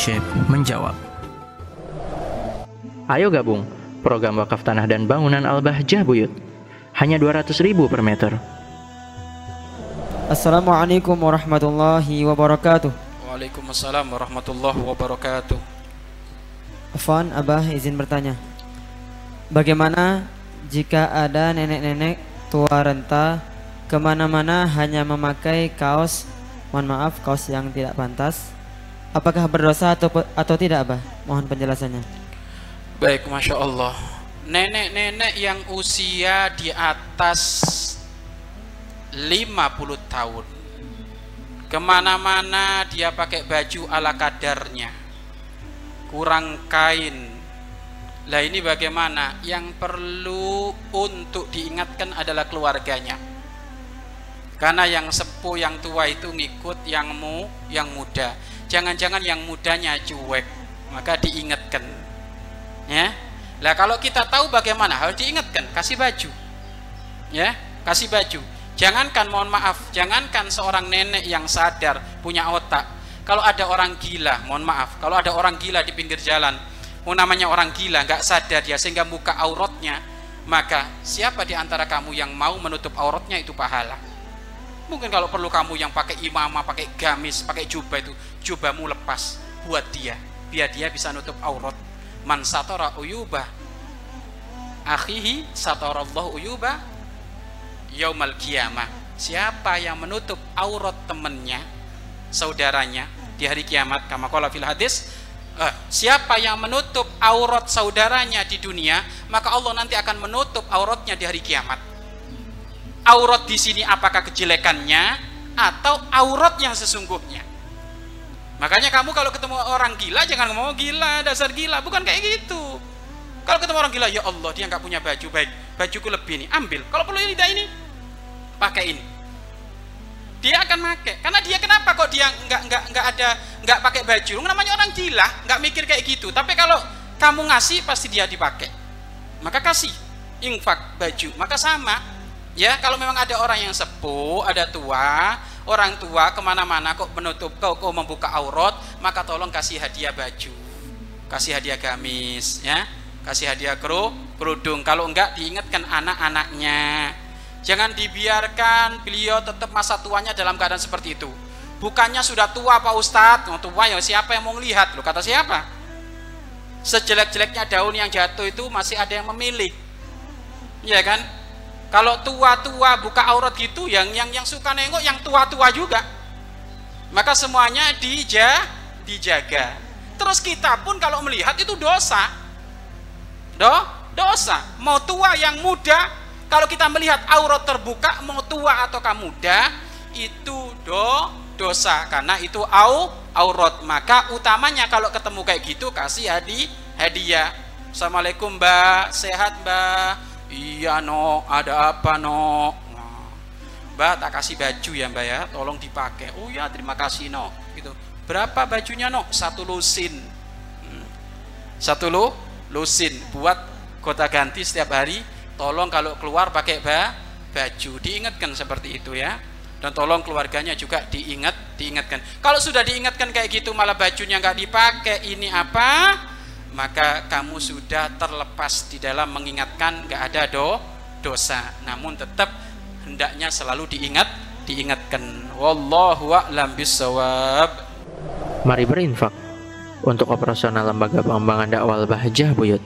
Syekh menjawab. Ayo gabung program wakaf tanah dan bangunan Al-Bahjah Buyut. Hanya 200 ribu per meter. Assalamualaikum warahmatullahi wabarakatuh. Waalaikumsalam warahmatullahi wabarakatuh. Afwan, Abah izin bertanya. Bagaimana jika ada nenek-nenek tua renta ke mana-mana hanya memakai kaos, mohon maaf, kaos yang tidak pantas? Apakah berdosa atau atau tidak, Abah? Mohon penjelasannya. Baik, masya Allah. Nenek-nenek yang usia di atas 50 tahun Ke mana-mana dia pakai baju ala kadarnya Kurang kain Lah ini bagaimana? Yang perlu untuk diingatkan adalah keluarganya Karena yang sepuh, yang tua itu ngikut yang mu, yang muda Jangan-jangan yang mudanya cuek Maka diingatkan. Ya? Lah kalau kita tahu bagaimana harus diingatkan, kasih baju. Ya, kasih baju. Jangankan mohon maaf, jangankan seorang nenek yang sadar punya otak. Kalau ada orang gila, mohon maaf, kalau ada orang gila di pinggir jalan, mau namanya orang gila, nggak sadar dia sehingga buka auratnya, maka siapa di antara kamu yang mau menutup auratnya itu pahala. Mungkin kalau perlu kamu yang pakai imamah, pakai gamis, pakai jubah itu, jubahmu lepas buat dia, biar dia bisa nutup aurat. Man satora uyubah akhihi satorallahu uyubah yaumal kiamah siapa yang menutup aurat temannya saudaranya di hari kiamat kama qala fil hadis uh, siapa yang menutup aurat saudaranya di dunia maka Allah nanti akan menutup auratnya di hari kiamat aurat di sini apakah kejelekannya atau aurat yang sesungguhnya? Makanya kamu kalau ketemu orang gila jangan ngomong gila dasar gila. Bukan kayak gitu. Kalau ketemu orang gila ya Allah dia nggak punya baju baik bajuku lebih nih ambil. Kalau perlu ini ini. Pakai ini. Dia akan pakai karena dia kenapa kok dia nggak nggak nggak ada nggak pakai baju? Namanya orang gila nggak mikir kayak gitu. Tapi kalau kamu ngasih pasti dia dipakai. Maka kasih. Infak baju. Maka sama ya kalau memang ada orang yang sepuh ada tua orang tua ke mana-mana kok menutup kau kok membuka aurat maka tolong kasih hadiah baju kasih hadiah gamis ya kasih hadiah kru kerudung. Kalau enggak diingatkan anak-anaknya. Jangan dibiarkan beliau tetap masa tuanya dalam keadaan seperti itu. Bukannya sudah tua Pak Ustadz? Mau tua ya siapa yang mau melihat? Lo kata siapa? Sejelek-jeleknya daun yang jatuh itu masih ada yang memilih. Ya kan kalau tua-tua buka aurat gitu yang yang yang suka nengok yang tua-tua juga. Maka semuanya dija, dijaga. Terus kita pun kalau melihat itu dosa. Do dosa. Mau tua yang muda kalau kita melihat aurat terbuka mau tua atau muda itu do dosa. Karena itu au aurat. Maka utamanya kalau ketemu kayak gitu kasih hadi hadiah. Assalamualaikum mbak. Sehat mbak iya no ada apa no nah, mbak tak kasih baju ya mbak ya. Tolong dipakai. Oh ya terima kasih no gitu. Berapa bajunya no satu lusin. Hmm. satu lu lusin. Buat kota ganti setiap hari. Tolong kalau keluar pakai ba, baju. Diingatkan seperti itu ya. Dan tolong keluarganya juga diingat diingatkan. Kalau sudah diingatkan kayak gitu malah bajunya nggak dipakai. Ini apa maka kamu sudah terlepas di dalam mengingatkan nggak ada do dosa. Namun tetap hendaknya selalu diingat diingatkan. Wallahu a'lam bisawab mari berinfak untuk operasional lembaga pengembangan dakwah Bahjah Buyut